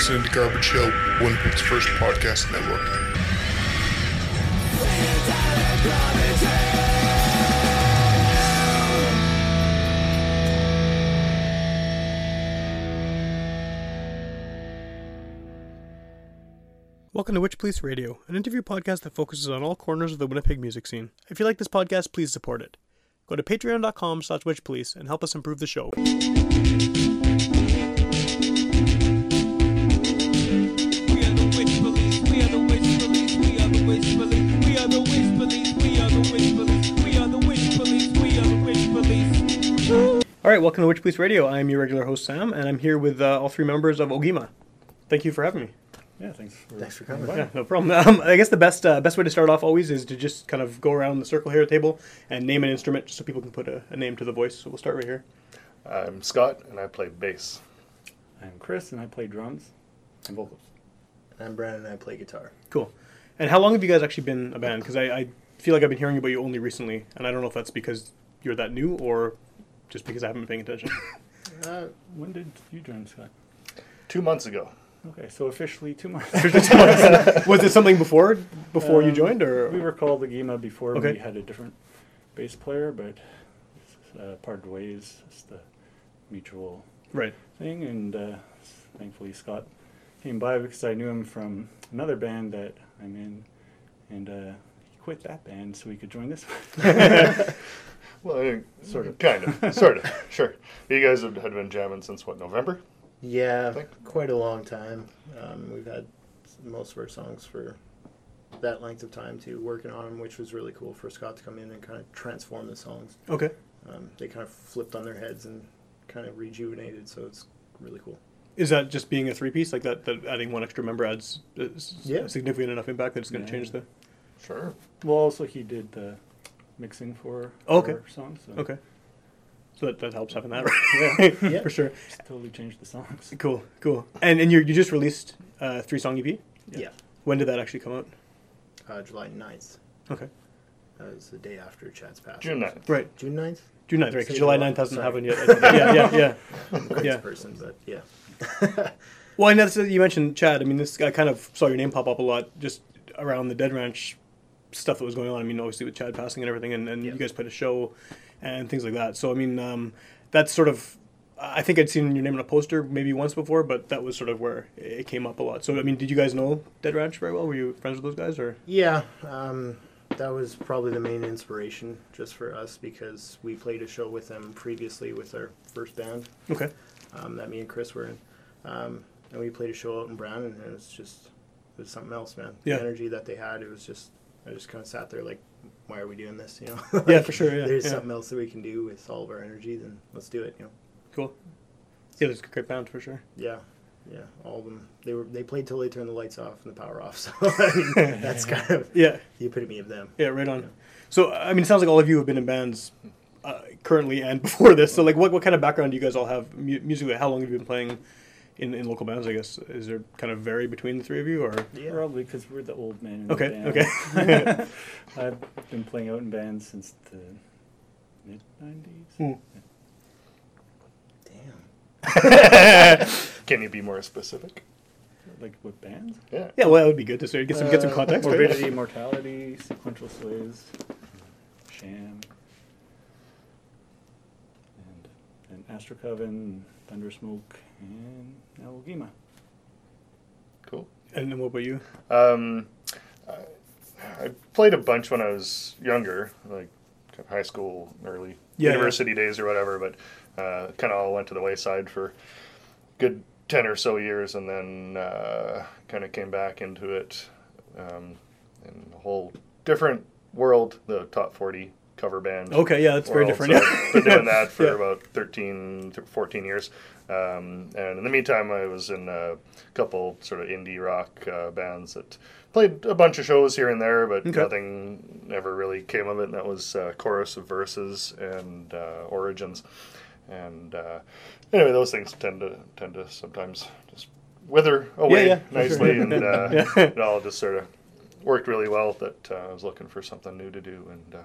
listening to Garbage Hill, Winnipeg's first podcast network. Welcome to Witch Police Radio, an interview podcast that focuses on all corners of the Winnipeg music scene. If you like this podcast, please support it. Go to patreon.com slash witchpolice and help us improve the show. All right, welcome to Witch Police Radio. I'm your regular host, Sam, and I'm here with uh, all three members of Ogima. Thank you for having me. Yeah, thanks. For, Thanks for coming. Yeah, no problem. Um, I guess the best uh, best way to start off always is to just kind of go around the circle here at the table and name an instrument just so people can put a, a name to the voice. So we'll start right here. I'm Scott, and I play bass. I'm Chris, and I play drums and vocals. And I'm Brandon and I play guitar. Cool. And how long have you guys actually been a band? Because I, I feel like I've been hearing about you only recently, and I don't know if that's because you're that new or just because I haven't been paying attention. Uh, When did you join, Scott? Two months ago. Okay, so officially two months. Was it something before before you Um, joined, or we were called the Gima before Okay. we had a different bass player, but it's uh, parted ways. It's the mutual right? thing, and uh, thankfully Scott came by because I knew him from another band that I'm in, and uh, he quit that band so he could join this one. Well, I, Sort of. Kind of. sort of. Sure. You guys have, had been jamming since what, November? yeah, Think- quite a long time. Um, we've had most of our songs for that length of time too, working on them, which was really cool for Scott to come in and kind of transform the songs. Okay. Um, they kind of flipped on their heads and kind of rejuvenated, so it's really cool. Is that just being a three piece like that? That adding one extra member adds uh, Yeah. significant enough impact that it's going to Yeah. change the. Sure. well, also he did the mixing for Okay. our songs. So Okay. So that, that helps having that, right? Yeah. Yeah. for sure. It's totally changed the songs. Cool, cool. And and you you just released a three song EP. Yeah. When did that actually come out? Uh, July 9th. Okay. That was the day after Chad's passing. June 9th. Right. June 9th? June 9th, right? Because Say July July, 9th hasn't sorry. happened yet. yeah, yeah, yeah. Crazy Yeah. person, but yeah. Well, and that's you mentioned Chad. I mean, this I kind of saw your name pop up a lot just around the Dead Ranch stuff that was going on. I mean, obviously with Chad passing and everything, and, and you guys played a show and things like that. So I mean, um, that's sort of. I think I'd seen your name on a poster maybe once before, but that was sort of where it came up a lot. So I mean, did you guys know Dead Ranch very well? Were you friends with those guys, or Yeah, um, that was probably the main inspiration just for us because we played a show with them previously with our first band okay? um, that me and Chris were in. Um, and we played a show out in Brandon and it was just, it was something else, man. Yeah. The energy that they had, it was just, I just kind of sat there like, why are we doing this, you know? Yeah, for sure. Yeah, There's yeah. something else that we can do with all of our energy, then let's do it, you know? Cool. Yeah, it's a great band for sure. Yeah, yeah, all of them. They were they played till they turned the lights off and the power off. So I mean, that's kind of Yeah, the epitome of them. yeah, right on. So I mean, it sounds like all of you have been in bands uh, currently and before this. So like, what what kind of background do you guys all have mu- musically? How long have you been playing in, in local bands? I guess is there kind of vary between the three of you, or Yeah. Probably because we're the old man. In the okay, band. okay, I've been playing out in bands since the mid '90s. Hmm. Damn. Can you be more specific? Like what bands? Yeah. yeah. Well, that would be good to sort of get some get some Uh, context. right? Mortality, Sequential Slays, Sham, and and Astro Coven, Thunder Smoke, and now Ogima. Cool. And then what about you? Um, I, I played a bunch when I was younger, like kind of high school, early Yeah, university days or whatever, but uh, kind of all went to the wayside for good 10 or so years and then uh, kind of came back into it um, in a whole different world, the top 40 cover band. Okay, yeah, that's very different. So I've been doing that for Yeah. about 13, th- 14 years. Um, and in the meantime, I was in a couple sort of indie rock uh, bands that played a bunch of shows here and there, but Okay. nothing ever really came of it. And that was uh, Chorus of Verses and uh, Origins. And uh, anyway, those things tend to tend to sometimes just wither away yeah, for nicely, sure. and uh, Yeah. it all just sort of worked really well. That uh, I was looking for something new to do, and uh,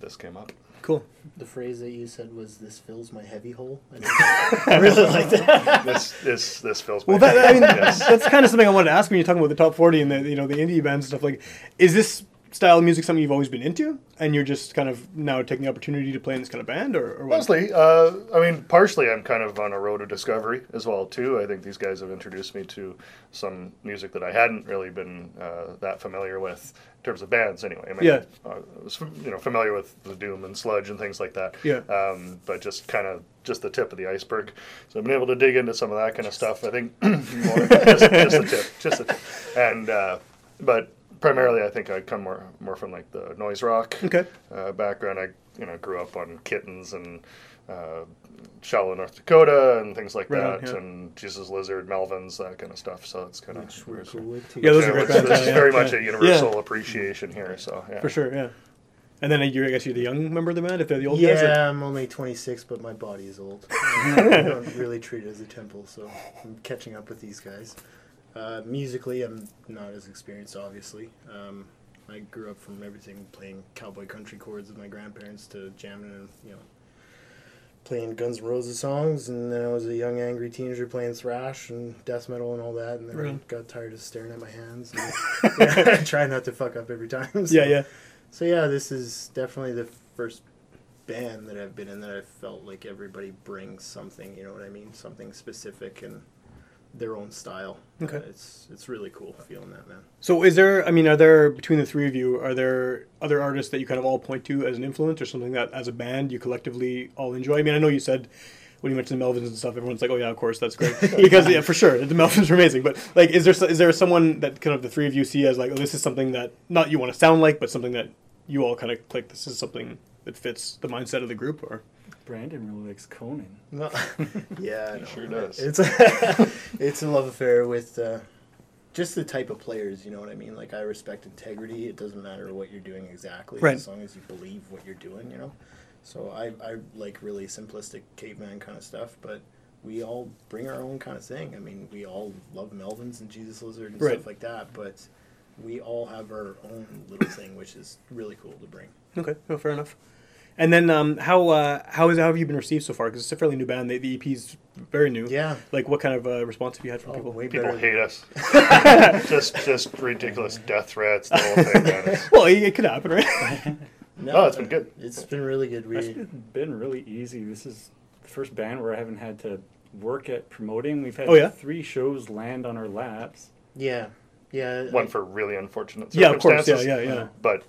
this came up. Cool. The phrase that you said was "This fills my heavy hole." I, I really like that. this this this feels. Well, my that, I mean, yes. that's kind of something I wanted to ask when you're talking about the top 40 and the you know the indie bands and stuff. Like, is this style of music something you've always been into, and you're just kind of now taking the opportunity to play in this kind of band, or, or what? Mostly, uh, I mean, partially, I'm kind of on a road of discovery as well too. I think these guys have introduced me to some music that I hadn't really been uh, that familiar with in terms of bands. Anyway, I mean, Yeah. uh, I was you know familiar with the Doom and Sludge and things like that. Yeah. Um, but just kind of just the tip of the iceberg. So I've been able to dig into some of that kind of stuff. I think more, just, just the tip, just the tip, and uh, but primarily, I think I come more more from like the noise rock Okay. uh, background. I you know grew up on Kittens and uh, Shallow, North Dakota, and things like Right on, that, yeah. and Jesus Lizard, Melvins, that kind of stuff. So it's kind of Which we're cool with. Yeah, those yeah, are great it's, bands, it's yeah, very yeah. much a Yeah. universal appreciation here. So yeah, For sure, yeah. And then you're, I guess you're the young member of the band, if they're the old guys. like- Yeah, I'm only 26, but my body is old. I don't really treat it as a temple, so I'm catching up with these guys. Uh, musically, I'm not as experienced, obviously. Um, I grew up from everything playing cowboy country chords with my grandparents to jamming and you know playing Guns N' Roses songs, and then I was a young angry teenager playing thrash and death metal and all that, and then I got tired of staring at my hands. And, yeah, I try not to fuck up every time. so- yeah, yeah. so yeah, this is definitely the first band that I've been in that I felt like everybody brings something. You know what I mean? Something specific and their own style. Okay. Uh, it's it's really cool feeling that man. So is there, I mean, are there, between the three of you, are there other artists that you kind of all point to as an influence or something that as a band you collectively all enjoy? I mean, I know you said when you mentioned the Melvins and stuff, everyone's like, oh yeah, of course, that's great. because, yeah, for sure, the Melvins are amazing. But, like, is there, is there someone that kind of the three of you see as like, oh, this is something that, not you want to sound like, but something that you all kind of click, this is something that fits the mindset of the group or? Brandon really likes Conan. No. yeah, I He sure does. It's a, it's a love affair with uh, just the type of players. You know what I mean? Like I respect integrity. It doesn't matter what you're doing exactly, Right. as long as you believe what you're doing. You know. So I I like really simplistic caveman kind of stuff, but. We all bring our own kind of thing. I mean, we all love Melvins and Jesus Lizard and Right. stuff like that, but we all have our own little thing, which is really cool to bring. Okay, no, fair enough. And then um, how uh, how, is, how have you been received so far? Because it's a fairly new band. The, the EP's very new. Yeah. Like, what kind of uh, response have you had from Oh, people? way people better. hate us. just just ridiculous death threats. The whole thing. Man. Well, it, it could happen, right? No, Oh, it's been good. It's been really good. It's We been really easy. This is the first band where I haven't had to work at promoting. We've had Oh, yeah? three shows land on our laps. yeah, yeah. One for really unfortunate yeah, of course. Yeah, circumstances. yeah, yeah. But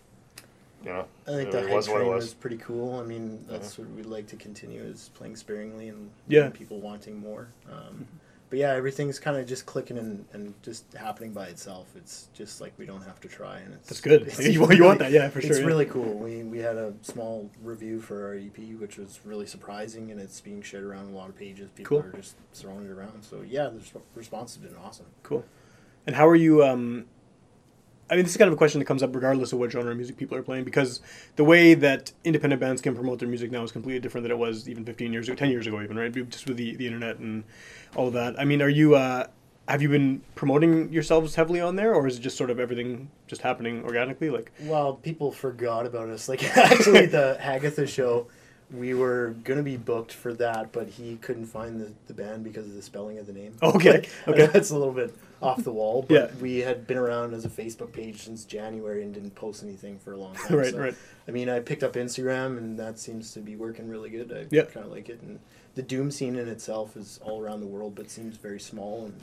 you know, I think the hype was what train was. was pretty cool. I mean, that's what we'd like to continue is playing sparingly and Yeah. people wanting more. Um, but yeah, everything's kind of just clicking and, and just happening by itself. It's just like we don't have to try, and it's That's good. it's You want- you want that, yeah, for It's sure, yeah. really cool. We we had a small review for our EP, which was really surprising, and it's being shared around a lot of pages. People Cool. are just throwing it around. So yeah, the response has been awesome. Cool. And how are you? Um, I mean, this is kind of a question that comes up regardless of what genre of music people are playing, because the way that independent bands can promote their music now is completely different than it was even 15 years ago, 10 years ago, even right? Just with the, the internet and all of that. I mean, are you? Uh, have you been promoting yourselves heavily on there, or is it just sort of everything just happening organically? Like, Well, people forgot about us. Like actually, the Hagatha show, we were gonna be booked for that, but he couldn't find the, the band because of the spelling of the name. Okay, Like, okay. That's a little bit off the wall. But Yeah. we had been around as a Facebook page since January and didn't post anything for a long time. right, so, right. I mean, I picked up Instagram, and that seems to be working really good. I Yeah. kind of like it, and the Doom scene in itself is all around the world, but seems very small and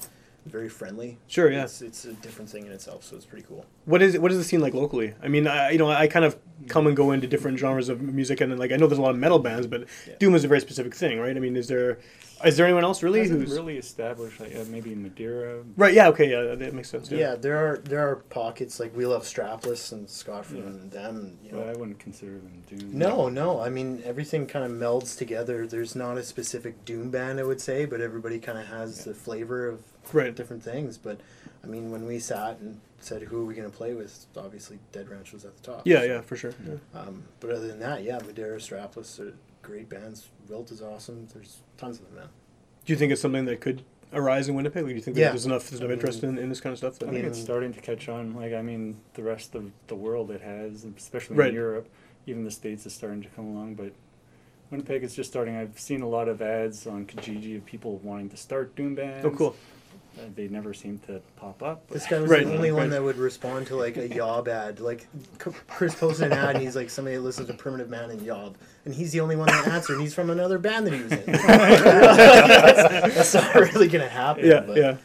very friendly. Sure, yeah. It's, it's a different thing in itself, so it's pretty cool. What is what is the scene like locally? I mean, I, you know, I kind of come and go into different genres of music, and then, like I know there's a lot of metal bands, but Yeah. doom is a very specific thing, right? I mean, is there is there anyone else really Hasn't who's really established. Like, uh, maybe Madeira. right? Yeah, okay, yeah, that makes sense. Yeah. there are there are pockets like we love Strapless and Scott Yeah. and them. You know, But I wouldn't consider them doom. no, no. I mean, everything kind of melds together. There's not a specific doom band, I would say, but everybody kind of has the flavor of Right. different things. But I mean, when we sat and said who are we going to play with, obviously Dead Ranch was at the top. Yeah, So, yeah, for sure. Yeah. Um, but other than that, yeah, Madeira, Strapless are great bands. Wilt is awesome. There's tons of them now. Do you think it's something that could arise in Winnipeg? Like, do you think Yeah. there's enough there's enough interest in, in this kind of stuff? That, I think mean- it's starting to catch on. Like I mean, the rest of the world it has, especially Right. in Europe. even the states is starting to come along, but Winnipeg is just starting. I've seen a lot of ads on Kijiji of people wanting to start doom bands. Oh, cool. They never seem to pop up. This guy was Right. the only one that would respond to like a Yob ad. Like C- Chris posted an ad, and he's like, "Somebody that listens to Primitive Man and Yob," and he's the only one that answered. And he's from another band that he was in. that's, that's not really gonna happen. Yeah, but yeah.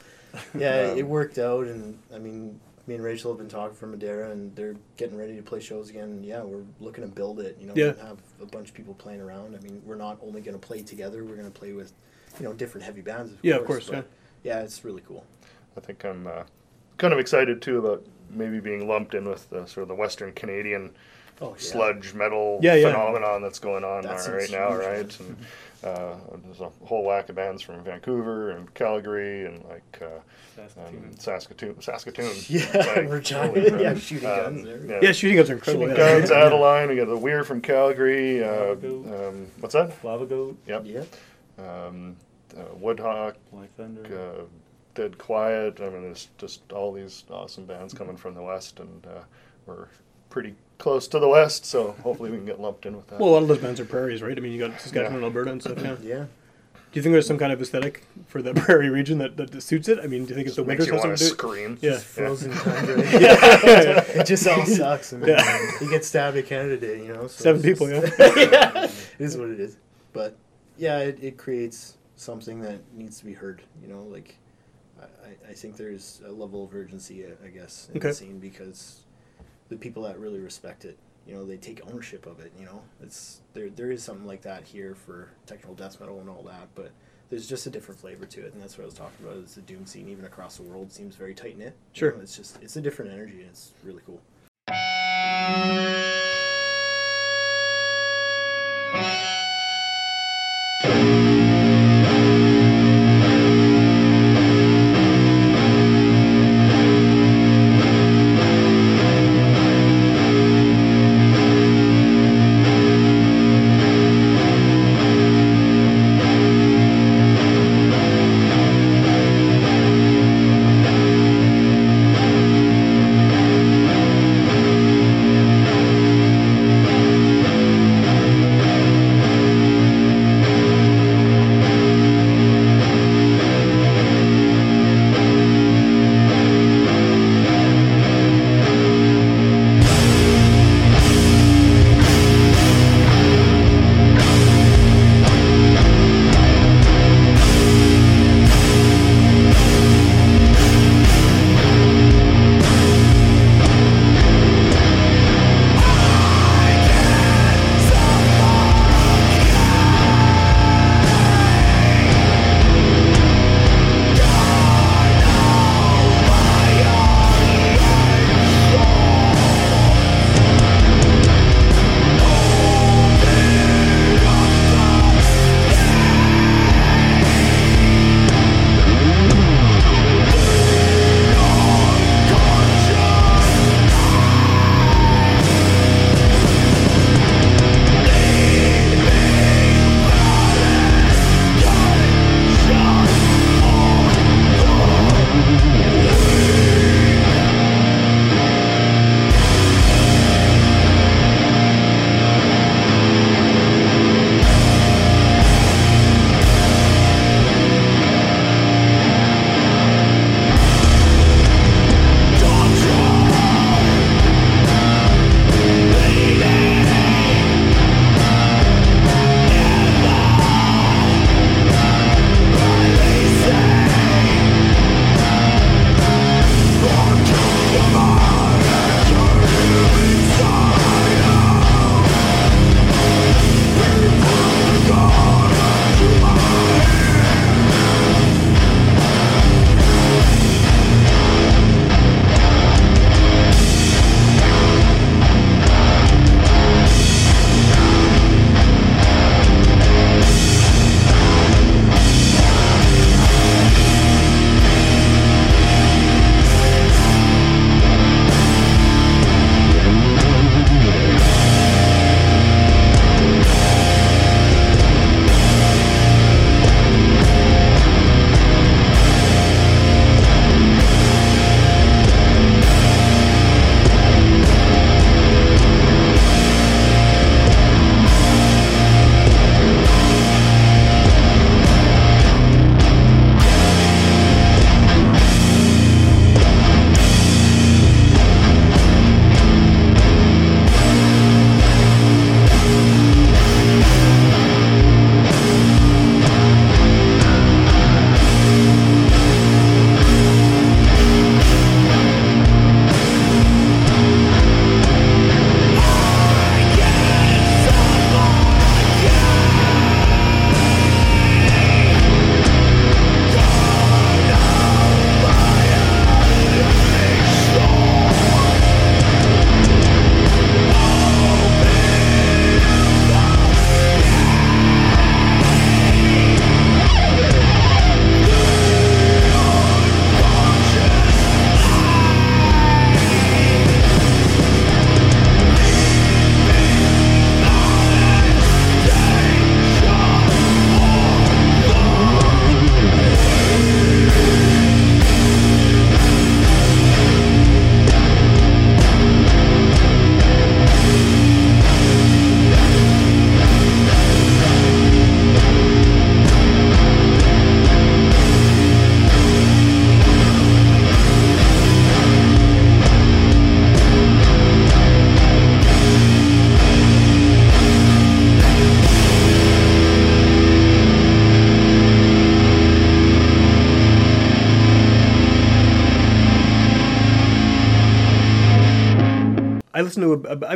yeah, Um, it worked out, and I mean, me and Rachel have been talking for Madeira, and they're getting ready to play shows again. And yeah, we're looking to build it. You know, Yeah. have a bunch of people playing around. I mean, we're not only going to play together; we're going to play with, you know, different heavy bands. Of Yeah, of course, course, but yeah, it's really cool. I think I'm uh, kind of excited too about maybe being lumped in with the sort of the Western Canadian Oh, yeah. sludge metal Yeah, yeah. phenomenon that's going on That right now, huge, right? And uh, there's a whole whack of bands from Vancouver and Calgary and like uh, Saskatoon. um, Saskatoon. Saskatoon. Yeah, Like, we're trying. holy crap. yeah, shooting Um, guns there. Yeah, shooting guns are incredible. Shooting. Guns, Adeline. We got the Weir from Calgary. Uh, um, what's that? Lava Goat, Yep. Yeah. Um, uh, Woodhawk, Black Thunder. uh, Dead Quiet. I mean, there's just all these awesome bands coming from the West, and uh, we're pretty close to the West, so hopefully we can get lumped in with that. Well, a lot of those bands are prairies, right? I mean, you got Saskatchewan and Alberta and stuff. Yeah. yeah. Do you think there's some kind of aesthetic for the prairie region that, that suits it? I mean, do you think it's the makes winter you want to something to do? scream. Yeah. Just frozen tundra. it just all sucks. And Yeah. You get stabbed at Canada Day, you know. So Seven people, just- yeah. yeah. It is what it is. But yeah, it, it creates something that needs to be heard. You know, like I, I- think there's a level of urgency, I- I guess, in Okay. the scene because the people that really respect it, you know, they take ownership of it. You know, it's there. There is something like that here for technical death metal and all that, but. There's just a different flavor to it, and that's what I was talking about. Is the doom scene, even across the world, seems very tight knit. Sure. it's just it's a different energy, and it's really cool.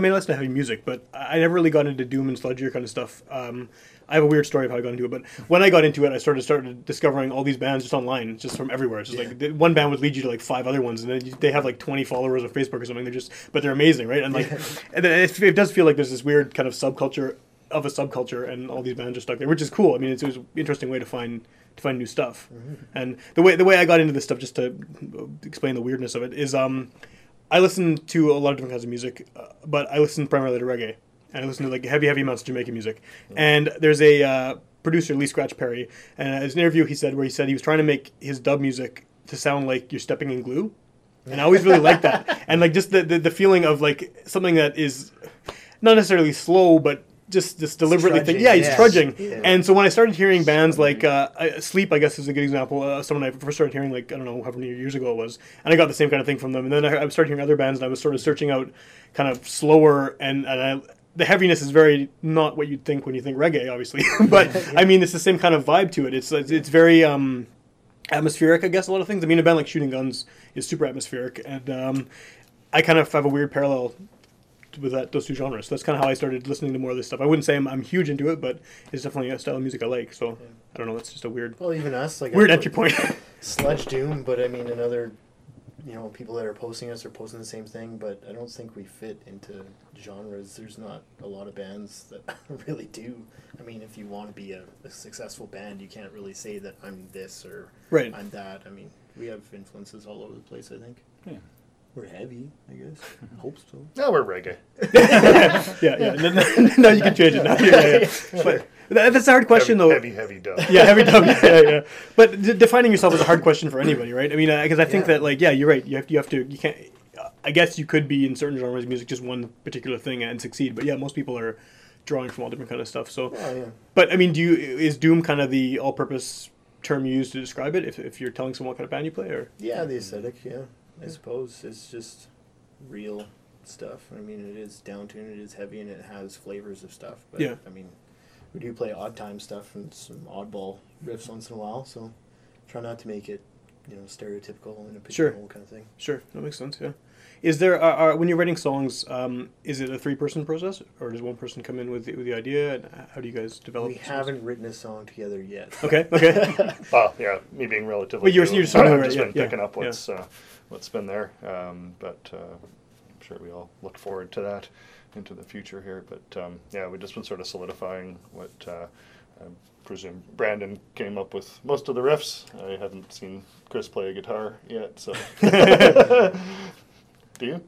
Mean, I listen to heavy music, but I never really got into doom and sludgier kind of stuff. Um, I have a weird story of how I got into it, but when I got into it, I started started discovering all these bands just online, just from everywhere. It's just like one band would lead you to like five other ones, and then you- they have like twenty followers on Facebook or something. They're just, but they're amazing, right? And like, and then it, it does feel like there's this weird kind of subculture of a subculture, and all these bands are stuck there, which is cool. I mean, it's, it was an interesting way to find to find new stuff. And the way the way I got into this stuff, just to explain the weirdness of it, is um, I listen to a lot of different kinds of music, uh, but I listen primarily to reggae, and I listen to like heavy, heavy amounts of Jamaican music. And there's a uh, producer, Lee Scratch Perry, and in an interview he said where he said he was trying to make his dub music to sound like you're stepping in glue, and I always really liked that, and like just the, the the feeling of like something that is not necessarily slow, but just just deliberately think, yeah, he's yes. trudging. Yeah. And so when I started hearing bands like uh, I- Sleep, I guess is a good example. Uh, someone I first started hearing like I don't know how many years ago it was, and I got the same kind of thing from them. And then I, I started hearing other bands, and I was sort of searching out kind of slower and and I, the heaviness is very not what you'd think when you think reggae, obviously. but I mean, it's the same kind of vibe to it. It's it's, it's very. Um, atmospheric, I guess. A lot of things. I mean, a band like Shooting Guns is super atmospheric, and um, I kind of have a weird parallel with that those two genres. That's kind of how I started listening to more of this stuff. I wouldn't say I'm, I'm huge into it, but it's definitely a style of music I like. So I don't know. That's just a weird Well, even us, like weird entry point. Sludge Doom, but I mean, another, you know, people that are posting us are posting the same thing, but I don't think we fit into genres. There's not a lot of bands that really do. I mean, if you want to be a, a successful band, you can't really say that I'm this or Right. I'm that. I mean, we have influences all over the place. I think Yeah. We're heavy. I guess. I Hope so. No, we're reggae. yeah, yeah. No, no, no, you can change it now. Yeah, yeah. yeah. But that, that's a hard question, heavy, though. Heavy, heavy dub. yeah, heavy time. Yeah, yeah. But d- defining yourself is a hard question for anybody, right? I mean, uh, because I think Yeah. that, like, yeah, you're right. You have, you have to, you can't. I guess you could be in certain genres of music just one particular thing and succeed. But yeah, most people are drawing from all different kind of stuff. So, Oh yeah. but I mean, do you is Doom kind of the all-purpose term you use to describe it? If, if you're telling someone what kind of band you play, or Yeah, the aesthetic. Yeah, I suppose it's just real stuff. I mean, it is down tuned, it is heavy, and it has flavors of stuff. But Yeah. I mean, we do play odd time stuff and some oddball riffs once in a while. So try not to make it, you know, stereotypical and a Sure. kind of thing. sure, that makes sense. Yeah. Is there are, are, when you're writing songs? Um, is it a three-person process, or does one person come in with the, with the idea? And how do you guys develop? We haven't written a song together yet. Okay. Okay. Well, yeah, me being relatively. Well, you're- new, you're just talking I've just it, been yeah, picking yeah, up what's uh, what's been there, um, but uh, I'm sure we all look forward to that into the future here. But um, yeah, we've just been sort of solidifying what uh, I presume Brandon came up with most of the riffs. I haven't seen Chris play a guitar yet, so. Do you?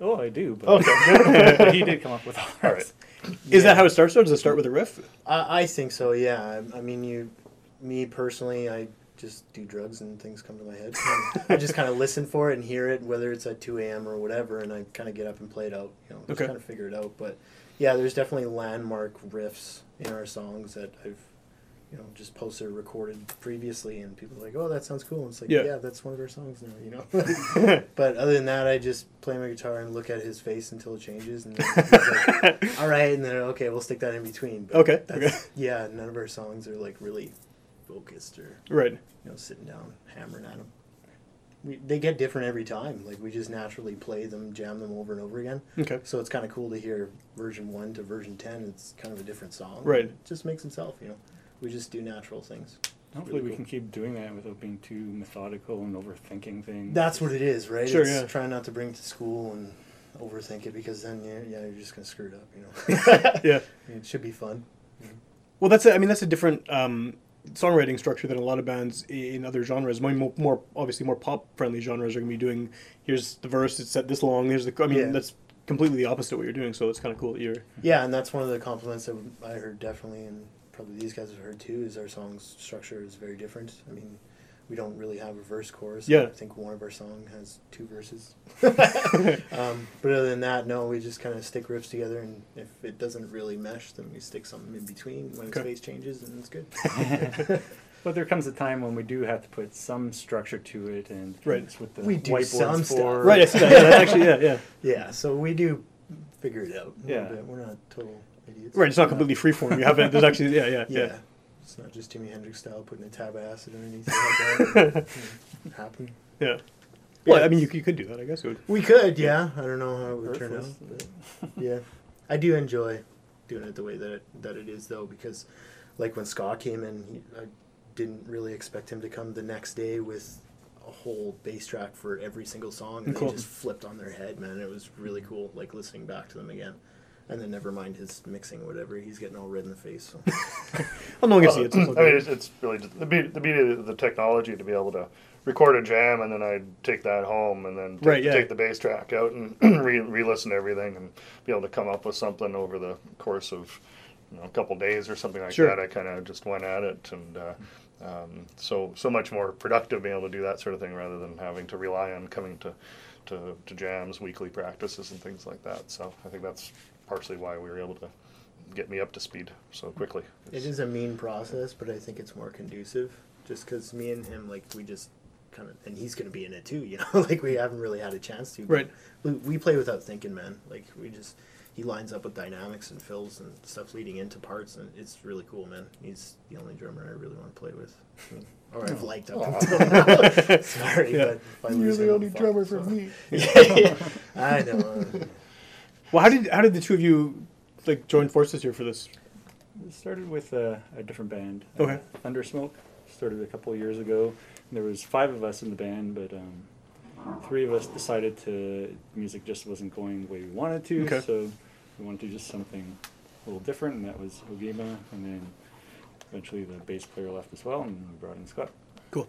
Oh, I do. But Okay. he did come up with all All right. right. Is that how it starts? Or does it start with a riff? I, I think so. Yeah. I, I mean, you, me personally, I just do drugs and things come to my head. I just kind of listen for it and hear it, whether it's at two a.m. or whatever, and I kind of get up and play it out. You know, just Okay. kind of figure it out. But yeah, there's definitely landmark riffs in our songs that I've, you know, just posted or recorded previously, and people are like, "Oh, that sounds cool." And it's like, Yeah. yeah. that's one of our songs now. You know. but other than that, I just play my guitar and look at his face until it changes, and like, all right, and then okay, we'll stick that in between. But Okay, okay. Yeah, none of our songs are like really focused or Right. you know sitting down hammering at them. We, they get different every time. Like we just naturally play them, jam them over and over again. Okay. So it's kind of cool to hear version one to version ten. It's kind of a different song. Right. It just makes itself. You know, we just do natural things. Hopefully, really we cool. can keep doing that without being too methodical and overthinking things. That's what it is, right? Sure, it's yeah. trying not to bring it to school and overthink it because then yeah, yeah you're just gonna screw it up. You know. Yeah. it should be fun. Well, that's a, I mean that's a different um, songwriting structure than a lot of bands in other genres. More, more, more obviously more pop friendly genres are going to be doing. Here's the verse. It's set this long. Here's the. I mean Yeah. that's completely the opposite of what you're doing. So it's kind of cool that you're. Yeah, and that's one of the compliments that I heard definitely, and probably these guys have heard too, is our song's structure is very different. I mean, we don't really have a verse chorus. Yeah. I think one of our song has two verses. um, but other than that, no, we just kind of stick riffs together, and if it doesn't really mesh, then we stick something in between when Okay. its face changes, and it's good. But there comes a time when we do have to put some structure to it, and Right. that's what the We do whiteboard's some for. stuff. Right. I see that. Yeah, that's actually yeah yeah. yeah, so we do figure it out. a little Yeah. bit. we're not total idiots. Right. It's not completely freeform. You have it. There's actually yeah yeah Yeah. yeah. It's not just Jimi Hendrix style putting a tab of acid underneath. like that. It happen. Yeah. Well, Yeah. I mean, you, you could do that, I guess. It would, We could, yeah. I don't know how it would turn out. But yeah, I do enjoy doing it the way that it, that it is though, because like when Scott came in, he, I didn't really expect him to come the next day with a whole bass track for every single song, and Cool. they just flipped on their head, man. It was really cool, like listening back to them again. And then never mind his mixing or whatever, he's getting all red in the face. So. well, no one can see it. I mean, it's, it's really just the beauty, the beauty of the technology to be able to record a jam and then I'd take that home and then take, Right, yeah. take the bass track out and re, re-listen to everything and be able to come up with something over the course of you know, a couple days or something like Sure. that. I kind of just went at it and uh, um, so so much more productive being able to do that sort of thing rather than having to rely on coming to, to, to jams, weekly practices and things like that. So I think that's partially why we were able to get me up to speed so quickly. It is a mean process, but I think it's more conducive. Just because me and him, like, we just kind of, and he's going to be in it too, you know. like we haven't really had a chance to. but Right. We, we play without thinking, man. Like we just, he lines up with dynamics and fills and stuff leading into parts, and it's really cool, man. He's the only drummer I really want to play with, or I've liked up until now. Sorry, Yeah. but if I lose him, I'm fucked, so. me. I know. uh, Well, how did how did the two of you like join forces here for this? It started with a, a different band. Okay. Uh, Thundersmoke started a couple of years ago. There was five of us in the band, but um, three of us decided to music just wasn't going the way we wanted to. Okay. So we wanted to do just something a little different, and that was Ogima. And then eventually the bass player left as well, and we brought in Scott. Cool.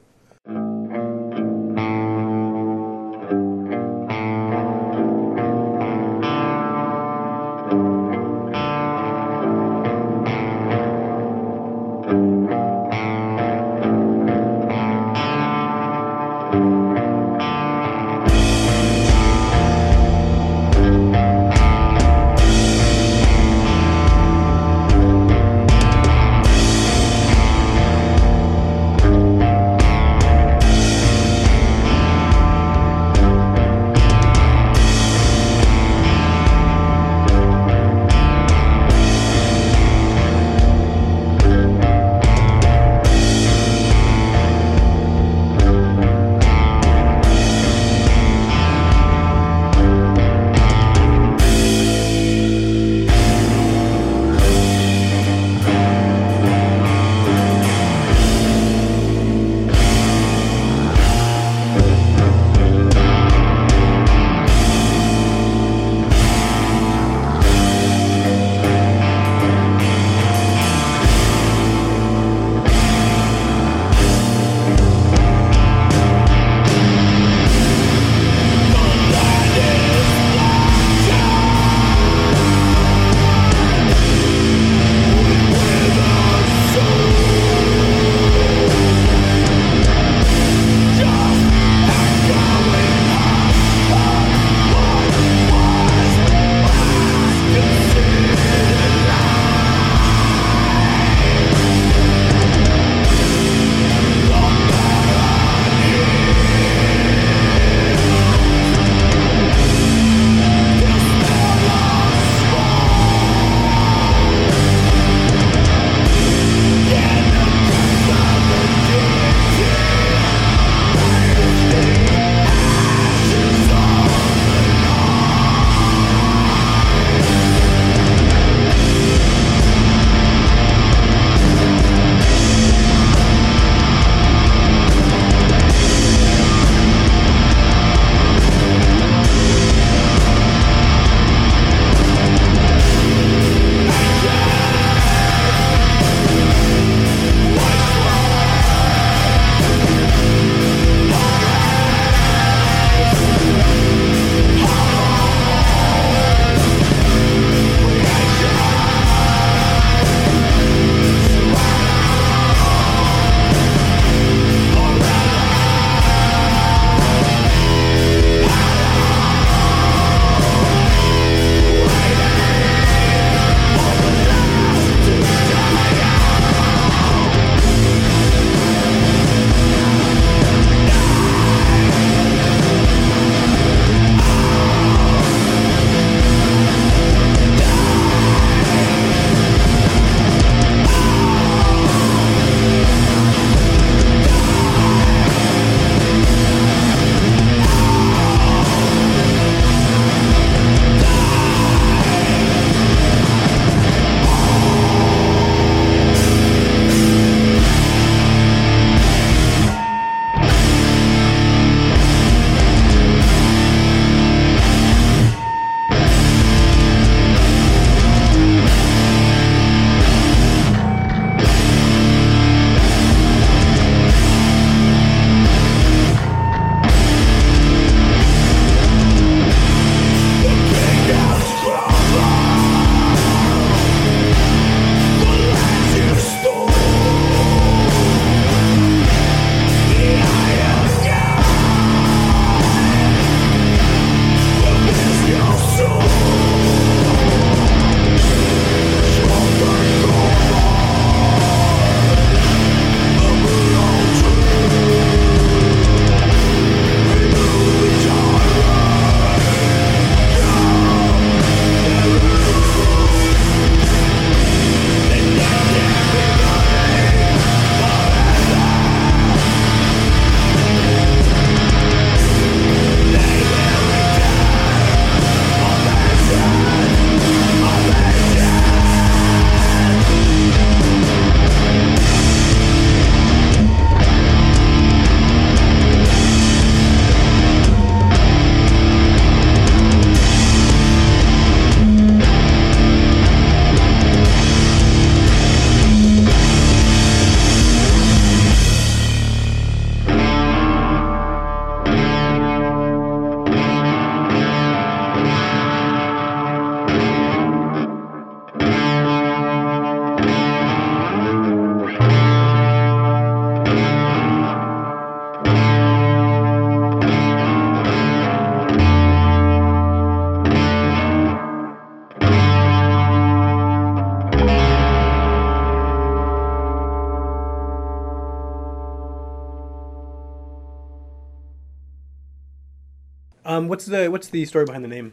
What's the what's the story behind the name?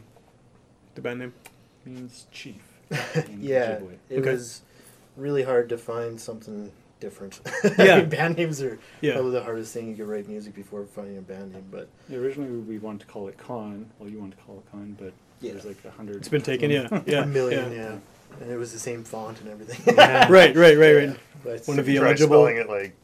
The band name. Means chief. Yeah, Ojibwe. it Okay. was really hard to find something different. Yeah. I mean, band names are Yeah. probably the hardest thing you can write music before finding a band name. But Yeah, originally we wanted to call it Con. Well, you wanted to call it Con, but Yeah. there's like a hundred. It's been taken. Yeah. Yeah. a million, yeah. yeah. and it was the same font and everything. Right. Right. Right. Right. Yeah, but One of the Try illegible. spelling it like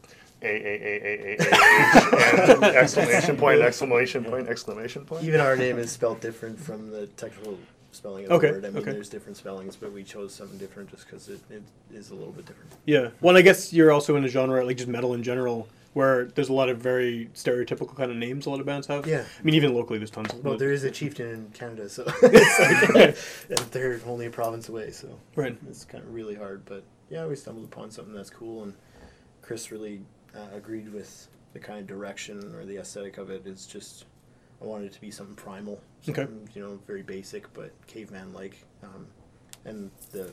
A A A A A A H and exclamation point, exclamation point, exclamation point. even our name is spelled different from the technical spelling of Okay, the word. I mean, okay. there's different spellings, but we chose something different just because it, it is a little bit different. Yeah. Well, I guess you're also in a genre like just metal in general, where there's a lot of very stereotypical kind of names a lot of bands have. Yeah. I mean, even locally, there's tons. of Well, but- there is a chieftain in Canada, so like, and they're only a province away, so Right. it's kind of really hard. But yeah, we stumbled upon something that's cool, and Chris really uh, agreed with the kind of direction or the aesthetic of it. It's just I wanted it to be something primal, Okay. something, you know, very basic but caveman like, um, and the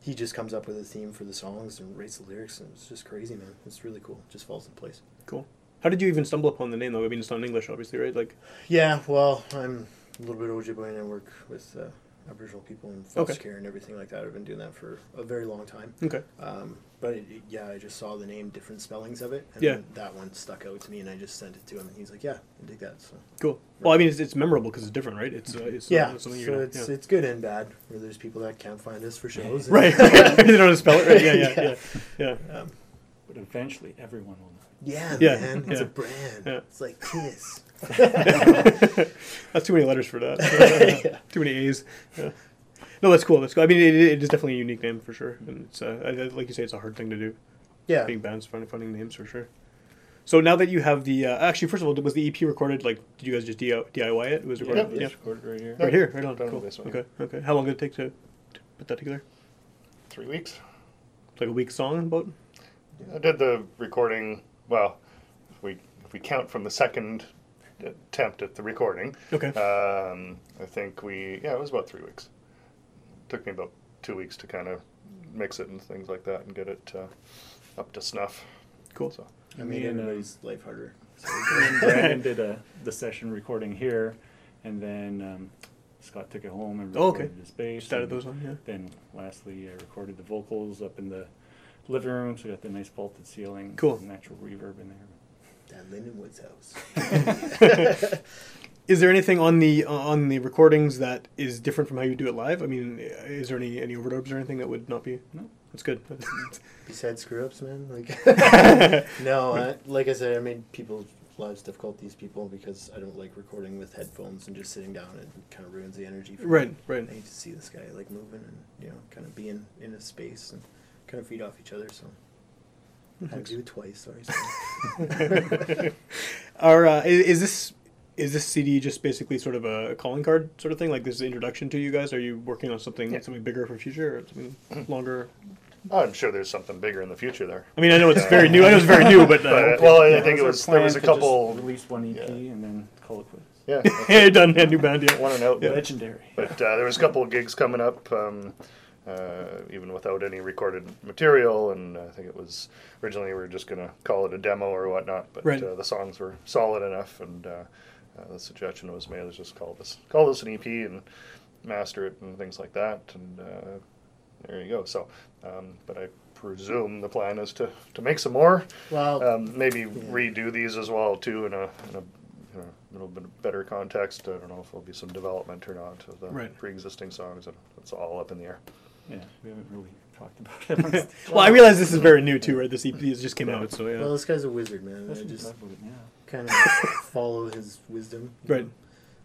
he just comes up with a theme for the songs and writes the lyrics, and it's just crazy, man. It's really cool. It just falls in place. Cool. How did you even stumble upon the name though? I mean, it's not in English, obviously, right? Like, Yeah, well, I'm a little bit Ojibwe and I work with uh, Aboriginal people in foster Okay. care and everything like that. I've been doing that for a very long time. okay. Um, but it, it- yeah, I just saw the name, different spellings of it, and Yeah. then that one stuck out to me, and I just sent it to him, and he's like, "Yeah, I dig that." So Cool. Well, I mean, it's, it's memorable because it's different, right? It's uh, it's yeah, not something so you're gonna, it's yeah. it's good and bad. Where there's people that can't find us for shows, and- right. they don't know how to spell it, right? Yeah, yeah, yeah, yeah. Um, But eventually, everyone will know. yeah, Yeah, man, it's a brand. Yeah. It's like Kiss. That's too many letters for that. Too many A's. Yeah. No, that's cool. That's cool. I mean, it, it is definitely a unique name for sure, and it's uh, I- I- like you say, it's a hard thing to do. Yeah, Being bands finding finding names for sure. So now that you have the uh, actually, first of all, was the EP recorded? Like, did you guys just DIY it? It was recorded. Yep. Yeah. Recorded right here. Right here, right on. Cool. the basement. Okay, okay. How long did it take to, to put that together? Three weeks. Like a week song about? I did the recording. Well, if we if we count from the second attempt at the recording, Okay. um, I think we yeah it was about three weeks. Took me about two weeks to kind of mix it and things like that and get it uh, up to snuff. Cool. So I mean, made and, uh, everybody's life harder. So Brandon did a, the session recording here, and then um, Scott took it home and Oh, okay. recorded his bass. Just added and those on, yeah. Then lastly, I recorded the vocals up in the living room, so we got the nice vaulted ceiling, Cool. natural reverb in there. that Linden Woods house. Is there anything on the on the recordings that is different from how you do it live? I mean, is there any any overdubs or anything that would not be? No. That's good. Besides screw ups, man. Like, no, I, like I said, I made people's lives difficult. These people because I don't like recording with headphones and just sitting down. It kind of ruins the energy. For right, Me. right. I need to see this guy like moving and you know, kind of being in a space and kind of feed off each other. So I had to do it twice. Sorry. sorry. Uh, is, is this is this CD just basically sort of a calling card sort of thing? Like this is the introduction to you guys? Are you working on something Yeah. something bigger for future or something longer? I'm sure there's something bigger in the future there. I mean, I know it's very new. I know it's very new, but, uh, But, well, I Yeah, think it was there was a plan to just couple. Release one EP yeah. and then call it quits. Yeah, yeah, done a new band. Yeah, one and out. Legendary. But uh, there was a couple of gigs coming up, um, uh, even without any recorded material. And I think it was originally we were just going to call it a demo or whatnot. But Right. uh, the songs were solid enough, and uh, uh, the suggestion was made: let's just call this call this an EP and master it and things like that. And uh, there you go. So, um, but I presume the plan is to, to make some more. well, Um, maybe redo these as well too in a, in a you know, little bit better context. I don't know if there'll be some development or not of the Right. pre-existing songs. and It's all up in the air. Yeah, we haven't really talked about it. Well, I realize this is very new too, right? This EP just came out, so yeah. well, this guy's a wizard, man. I just talk about it now. Kind of follow his wisdom. Right. know.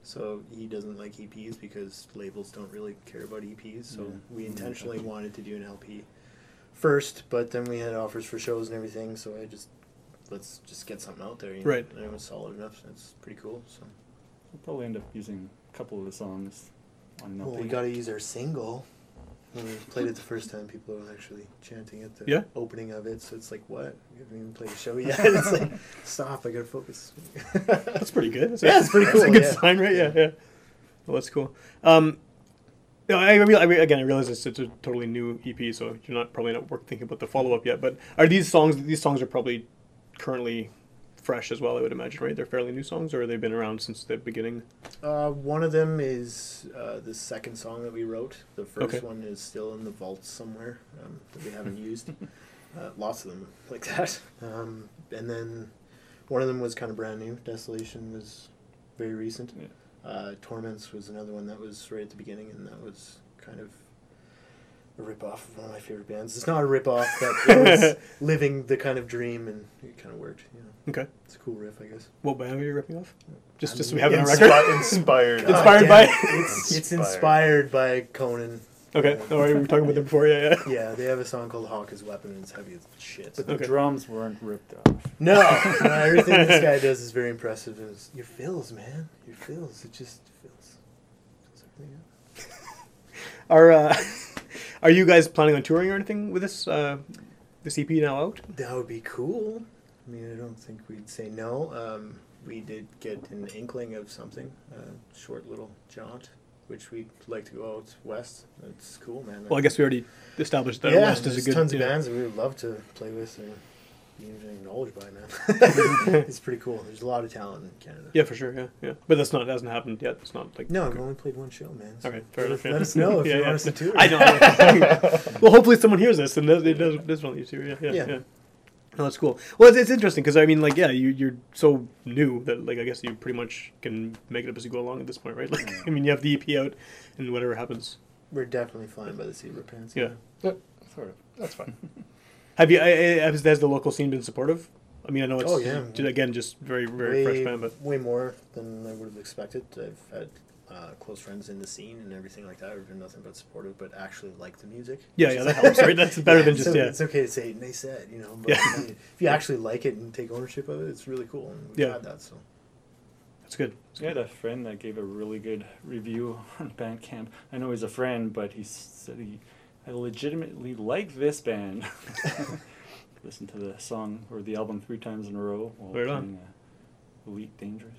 So he doesn't like EPs because labels don't really care about EPs. So Yeah. we Mm, intentionally okay. wanted to do an LP first, but then we had offers for shows and everything. So I just let's just get something out there. You know? Right. And it was solid enough. And it's pretty cool. So We'll probably end up using a couple of the songs on an well, we got to use our single. When we played it the first time, people were actually chanting at the Yeah? opening of it. So it's like, what? We haven't even played a show yet. it's like, stop! I gotta focus. That's pretty good. That's Yeah, it's pretty That's a cool, good yeah. sign, right? Yeah, yeah. Well, that's cool. Um, no, I, real, I again, I realize it's, it's a totally new EP, so you're not probably not work thinking about the follow up yet. But are these songs? These songs are probably currently fresh as well. I would imagine, right? They're fairly new songs, or they've been around since the beginning. Uh, one of them is uh, the second song that we wrote. The first Okay. one is still in the vault somewhere um, that we haven't used. Uh, lots of them like that. Um, and then one of them was kind of brand new. Desolation was very recent. Yeah. Uh, Torments was another one that was right at the beginning, and that was kind of a rip off of one of my favorite bands. It's not a rip off, but it was living the kind of dream, and it kind of worked. You know, Okay. it's a cool riff, I guess. What band are you ripping off? Just, I just so we have it on record. inspired. Inspired by- it. It's, it's Inspired. inspired by Conan. Okay. All right. We were talking about them before. Yeah. Yeah. Yeah, they have a song called Hawk as Weapon, and it's heavy as shit. But the Okay. drums weren't ripped off. no, no, everything this guy does is very impressive. And it's, your fills, man, your fills. It just fills. fills everything up. Are uh, Are you guys planning on touring or anything with this? Uh, this EP now out? That would be cool. I mean, I don't think we'd say no. Um, we did get an inkling of something, a short little jaunt, which we'd like to go out west. It's cool, man. Well, I guess we already established that yeah, West is a good. tons yeah. of bands that we would love to play with and be acknowledged by, man. it's pretty cool. There's a lot of talent in Canada. Yeah, for sure. Yeah, yeah. But that's not it hasn't happened yet. It's not like No, I've only played one show, man. so Okay, fair let, enough. let yeah. us know if Yeah, you yeah. want us to tour. I know. yeah. well, hopefully someone hears this and does, it does, does want you to. Yeah, yeah, yeah. Yeah. No, that's cool. Well, it's, it's interesting because I mean, like, yeah, you, you're so new that, like, I guess you pretty much can make it up as you go along at this point, right? Like, I mean, you have the EP out, and whatever happens. We're definitely flying by the seat of our pants. Yeah. Yep, sort of. That's fine. Have you? I, I, has, has the local scene been supportive? I mean, I know it's Oh, yeah. again just very very way, fresh band, but way more than I would have expected. I've had uh, close friends in the scene and everything like that who've been nothing but supportive, but actually like the music. yeah, yeah, that helps, right? That's better than just so yeah. It's okay to say it, and they said, you know, but Yeah. I mean, if you actually like it and take ownership of it, it's really cool. And we've Yeah. had that, so. That's good. I had a friend that gave a really good review on Bandcamp. I know he's a friend, but he said he, I legitimately like this band. Listen to the song or the album three times in a row while Right on. playing uh, Elite Dangerous.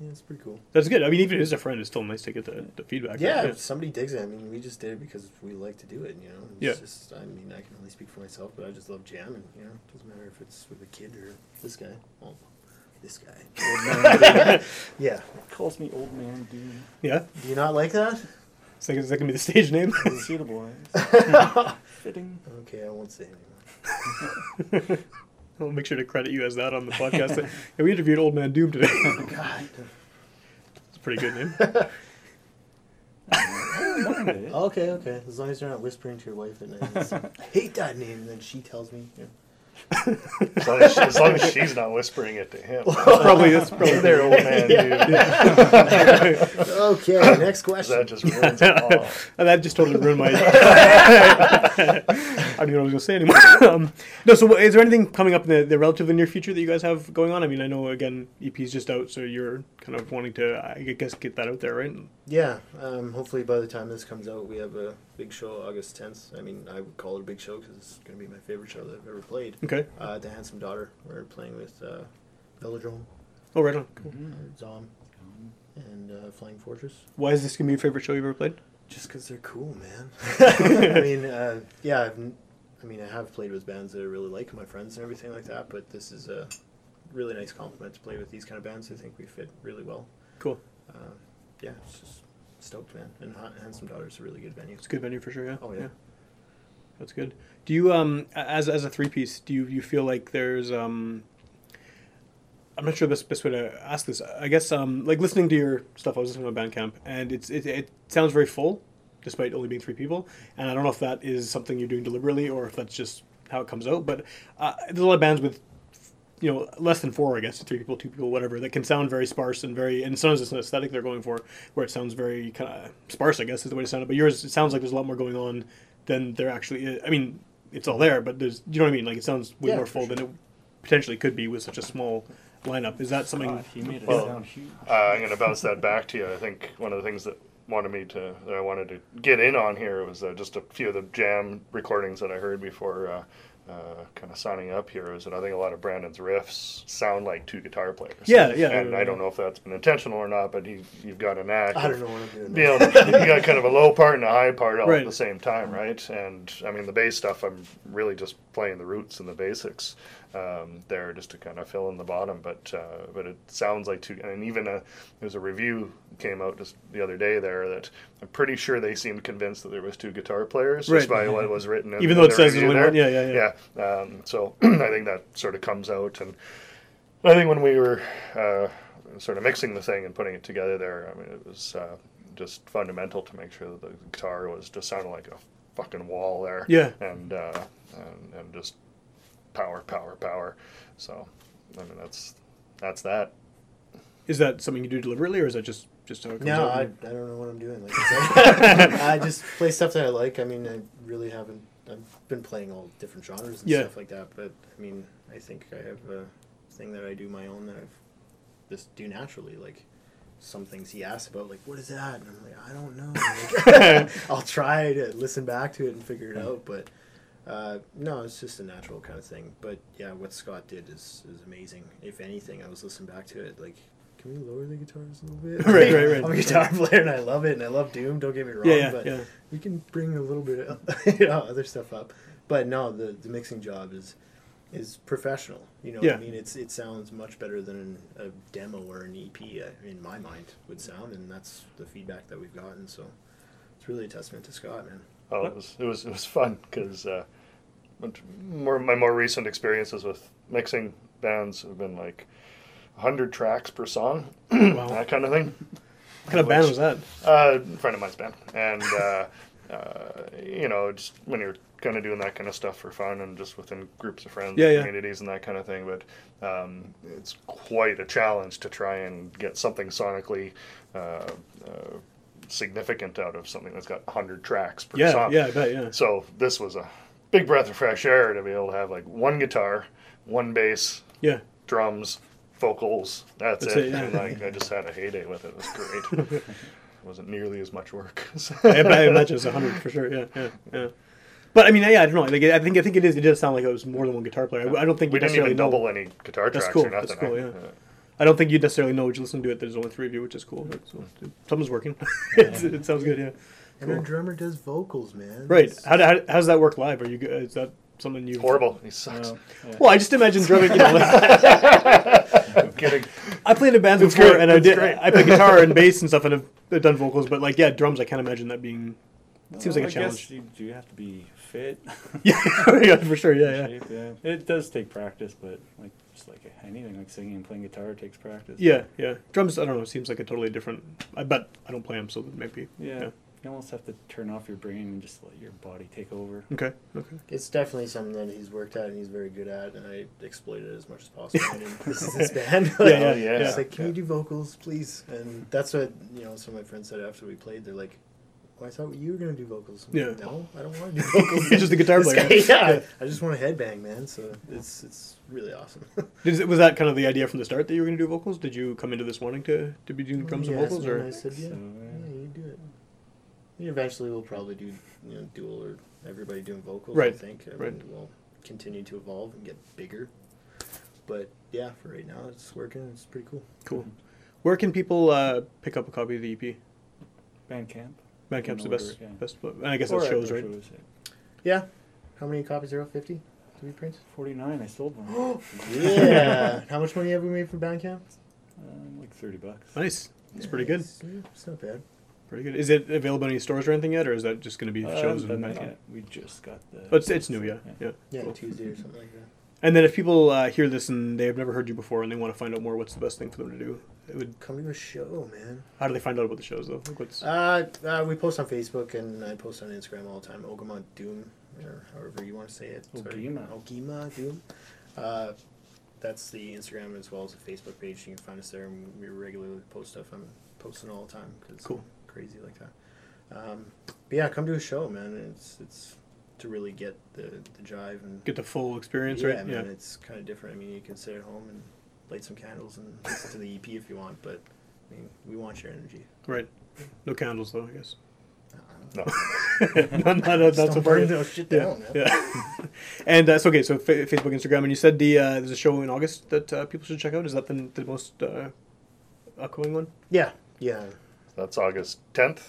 Yeah, it's pretty cool. That's good. I mean, even if it's a friend, it's still nice to get the, the feedback. Yeah, right? if somebody digs it. I mean, we just did it because we like to do it, you know. It's Yeah. just, I mean, I can only speak for myself, but I just love jamming, you know. It doesn't matter if it's with a kid or this guy. Well, this guy. yeah. Calls me Old Man Doom. yeah. Do you not like that? Is that, is that gonna be the stage name? Suitable. Fitting. Okay, I won't say anymore. I'll make sure to credit you as that on the podcast. yeah, we interviewed Old Man Doom today. Oh, God. It's a pretty good name. I don't mind it. Okay, okay. As long as you're not whispering to your wife at night. I hate that name, and then she tells me. Yeah. As long as, as long as she's not whispering it to him. probably that's probably Hey there, old man, dude. Okay, next question. That just ruins it all. And that just totally ruined my. I don't even know what I was gonna say anymore. um, no, so is there anything coming up in the, the relatively near future that you guys have going on? I mean, I know again EP's just out, so you're kind of wanting to, I guess, get that out there, right? Yeah, um, hopefully by the time this comes out, we have a big show August 10th. I mean, I would call it a big show because it's going to be my favorite show that I've ever played. Okay. Uh, the Handsome Daughter. We're playing with uh, Velodrome, Oh, right on. Cool. uh, Zom, and uh, Flying Fortress. Why is this gonna be your favorite show you've ever played? Just because they're cool, man. I mean, uh, yeah, I've, n- I mean, I have played with bands that I really like, my friends and everything like that. But this is a really nice compliment to play with these kind of bands. I think we fit really well. Cool. Uh, yeah, it's just stoked, man. And Handsome Daughter is a really good venue. It's a good venue for sure. Yeah. Oh, yeah. That's good. Do you um as as a three piece, do you you feel like there's um I'm not sure the best, best way to ask this. I guess um like listening to your stuff, I was listening to Bandcamp, and it's it, it sounds very full, despite only being three people. And I don't know if that is something you're doing deliberately or if that's just how it comes out. But uh, there's a lot of bands with you know less than four, I guess, three people, two people, whatever, that can sound very sparse and very. And sometimes it's an aesthetic they're going for, where it sounds very kind of sparse. I guess is the way to sound it. But yours, it sounds like there's a lot more going on than there actually is. I mean, it's all there, but there's you know what I mean. Like it sounds way Yeah, more for full than it potentially could be with such a small lineup. Is that something? God, he made it Well, sound huge. Uh, I'm going to bounce that back to you. I think one of the things that wanted me to that I wanted to get in on here was uh, just a few of the jam recordings that I heard before uh, uh, kind of signing up here. Is that I think a lot of Brandon's riffs sound like two guitar players. Yeah, yeah, And yeah, I don't know if that's been intentional or not, but he, you've got an act. I don't know what I'm doing. be now. you got kind of a low part and a high part all Right. at the same time, right? And I mean, the bass stuff, I'm really just playing the roots and the basics. Um, there just to kind of fill in the bottom. But uh, but it sounds like two. And even a, there's a review came out just the other day there that I'm pretty sure they seemed convinced that there was two guitar players Right. just by what was written. In, Even though it says there's only there. one. Yeah, yeah, yeah. Yeah. Um, so I think that sort of comes out, and I think when we were uh, sort of mixing the thing and putting it together there, I mean, it was uh, just fundamental to make sure that the guitar was just sounding like a fucking wall there. Yeah. And uh, and, and just power, power, power. So I mean, that's that's that. Is that something you do deliberately, or is that just just how it comes No, out? I, I don't know what I'm doing. Like I, said. I just play stuff that I like. I mean, I really haven't. I've been playing all different genres and Yeah. stuff like that. But I mean, I think I have a thing that I do my own that I've just do naturally. Like some things he asks about, like what is that, and I'm like, I don't know. Like, I'll try to listen back to it and figure it out, but. Uh, no, it's just a natural kind of thing. But yeah, what Scott did is, is amazing. If anything, I was listening back to it like, can we lower the guitars a little bit? Right, right, right. I'm a guitar player and I love it and I love Doom. Don't get me wrong, yeah, yeah, but yeah. we can bring a little bit of you know, other stuff up. But no, the the mixing job is is professional. You know, what Yeah. I mean, it's it sounds much better than a demo or an EP uh, in my mind would sound, and that's the feedback that we've gotten. So it's really a testament to Scott, man. Oh, it was it was it was fun because uh, but more my more recent experiences with mixing bands have been like hundred tracks per song, Wow. that kind of thing. What kind of band was that? Uh, a friend of mine's band, and uh, uh, you know, just when you're kind of doing that kind of stuff for fun and just within groups of friends, Yeah, yeah. communities, and that kind of thing. But um, it's quite a challenge to try and get something sonically uh, uh, significant out of something that's got hundred tracks per Yeah, song. yeah, I bet, yeah. So this was a big breath of fresh air to be able to have like one guitar, one bass, Yeah. drums, vocals. That's, That's it. it, yeah. And like I just had a heyday with it. It was great. it wasn't nearly as much work. I, I imagine it's hundred for sure. Yeah, yeah, yeah. But I mean, yeah, I don't know. Like, I think I think it is. It does sound like it was more than one guitar player. I, I don't think we you didn't necessarily even know. double any guitar tracks That's cool. or nothing. That's cool, I- yeah. I don't think you necessarily know what you listen to it. There's only three of you, which is cool. But, so, something's working. it, it sounds good. Yeah. And our drummer does vocals, man. Right. How, how, how does that work live? Are you? go- Is that something you? horrible. He sucks. No, yeah. Well, I just imagine drumming. You know, like, I'm kidding. I played in bands It's before, great, and I it's did. great. I play guitar and bass and stuff, and I've done vocals. But like, yeah, drums. I can't imagine that being. It seems Well, like a I challenge. guess you do have to be fit. Yeah, yeah, for sure. Yeah, yeah. shape, yeah. It does take practice, but like just like anything, like singing and playing guitar takes practice. Yeah, yeah. Drums, I don't know, it seems like a totally different. I bet I don't play them, so that might be. Yeah. You almost have to turn off your brain and just let your body take over. Okay, okay. It's definitely something that he's worked at and he's very good at, and I exploit it as much as possible. I mean, this is his band. Yeah, yeah, yeah. It's like, can you do vocals, please? And that's what you know. Some of my friends said after we played. They're like, "Well, I thought you were gonna do vocals." I'm like, Yeah. no, I don't want to do vocals. You're just a guitar This player. guy- yeah, Yeah. I just want to headbang, man. So it's it's really awesome. Is it, was that kind of the idea from the start that you were going to do vocals? Did you come into this wanting to, to be doing oh, drums and vocals, or I said, yeah, So, yeah, you do it. And eventually, we'll probably do you know dual or everybody doing vocals. Right, I think. I right. mean, we'll continue to evolve and get bigger. But yeah, for right now, it's working. It's pretty cool. cool? Where can people uh, pick up a copy of the EP? Bandcamp. Bandcamp's the order best, yeah. best. And I guess Or that shows, right? shows, yeah. Yeah. How many copies are out? Fifty. Do we print? 49, I sold one. yeah. How much money have we made from Bandcamp? Um, like 30 bucks. Nice. It's pretty good. It's, it's not bad. Pretty good. Is it available in any stores or anything yet, or is that just going to be Uh, shows but and not yet. We just got the. Oh, it's, it's new, yeah, yeah. Yeah, Cool. Tuesday or something like that. And then if people uh, hear this and they have never heard you before and they want to find out more, what's the best thing for them to do? It would. Come to a show, man. How do they find out about the shows though? Like what's Uh, uh, we post on Facebook and I post on Instagram all the time. Ogamont Doom, or however you want to say it. Sorry. Ogima. Ogima Doom. Uh, that's the Instagram as well as the Facebook page. You can find us there, and we regularly post stuff. I'm posting all the time because Cool. Crazy like that. Um, but yeah, come to a show, man. It's it's to really get the the jive and get the full experience, right? yeah, right? man. It's kind of different. I mean, you can sit at home and light some candles and listen to the EP if you want, but I mean, we want your energy. right. No candles though, I guess. No. no, no, no, not Just don't burn those shit Yeah, down, man. yeah. and uh, so okay, so fa- Facebook, Instagram, and you said the uh, there's a show in August that uh, people should check out. Is that the, the most uh, upcoming one? Yeah, yeah. That's August 10th,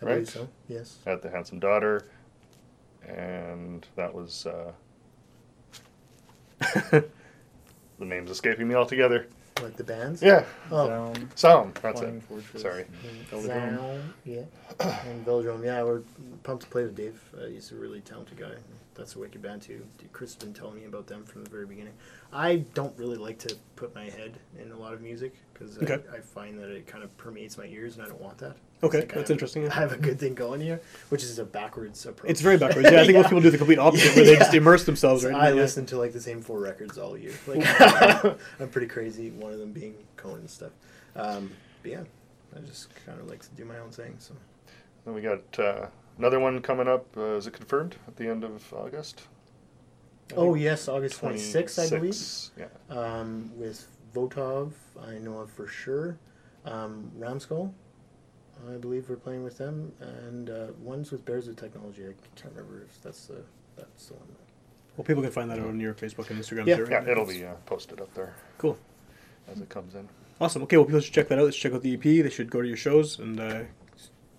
I right? believe so. Yes. At the Handsome Daughter. And that was uh, the name's escaping me altogether. Like the bands. Yeah, Oh. Sound, Sound. That's Flying it. Fortress. Sorry. Velodrome. Sound, yeah. and Velodrome, yeah, we're pumped to play with Dave. Uh, he's a really talented guy. That's a wicked band too. Chris has been telling me about them from the very beginning. I don't really like to put my head in a lot of music because Okay. I, I find that it kind of permeates my ears, and I don't want that. Okay, Like, I that's have- interesting, yeah. I have a good thing going here, which is a backwards approach. It's very backwards. Yeah, I think most people do the complete opposite, where they just immerse themselves. Right? I Yeah. listen to like the same four records all year. Like I'm pretty crazy. One of them being Cohen and stuff. Um, but yeah, I just kind of like to do my own thing. So Then we got uh, another one coming up. Uh, is it confirmed at the end of August? I oh think yes, August 26th, I believe. Yeah. Um, with Votov, I know of for sure. Um, Ramskull, I believe we're playing with them, and uh, one's with Bears with Technology. I can't remember if that's the that's the one. Well, people can find that on your Facebook and Instagram. Yeah. too, right? Yeah, it'll be uh, posted up there cool. as it comes in. Awesome. Okay, well, people should check that out. Let's check out the EP. They should go to your shows and uh,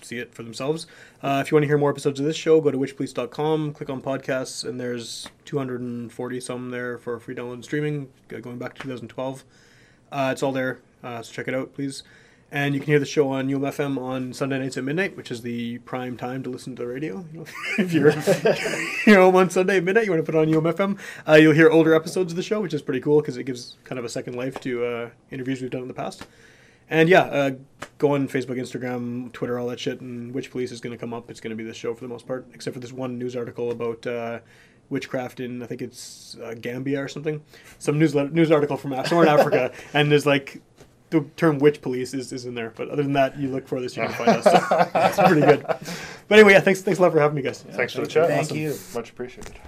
see it for themselves. Uh, if you want to hear more episodes of this show, go to witchpolice.com, click on podcasts, and there's 240 some there for free download and streaming, going back to 2012. Uh, it's all there, uh, so check it out, please. And you can hear the show on UMFM on Sunday nights at midnight, which is the prime time to listen to the radio. You if you're, home on Sunday at midnight, you want to put on UMFM. Uh, you'll hear older episodes of the show, which is pretty cool because it gives kind of a second life to uh, interviews we've done in the past. And yeah, uh, go on Facebook, Instagram, Twitter, all that shit, and Witch Police is going to come up. It's going to be the show for the most part, except for this one news article about uh, witchcraft in I think it's uh, Gambia or something. Some news news article from somewhere in Africa, and there's like the term witch police is, is in there. But other than that, you look for this, you can find us. So it's pretty good. But anyway, yeah, thanks thanks a lot for having me, guys. Thanks for the chat. Thank you. Much appreciated.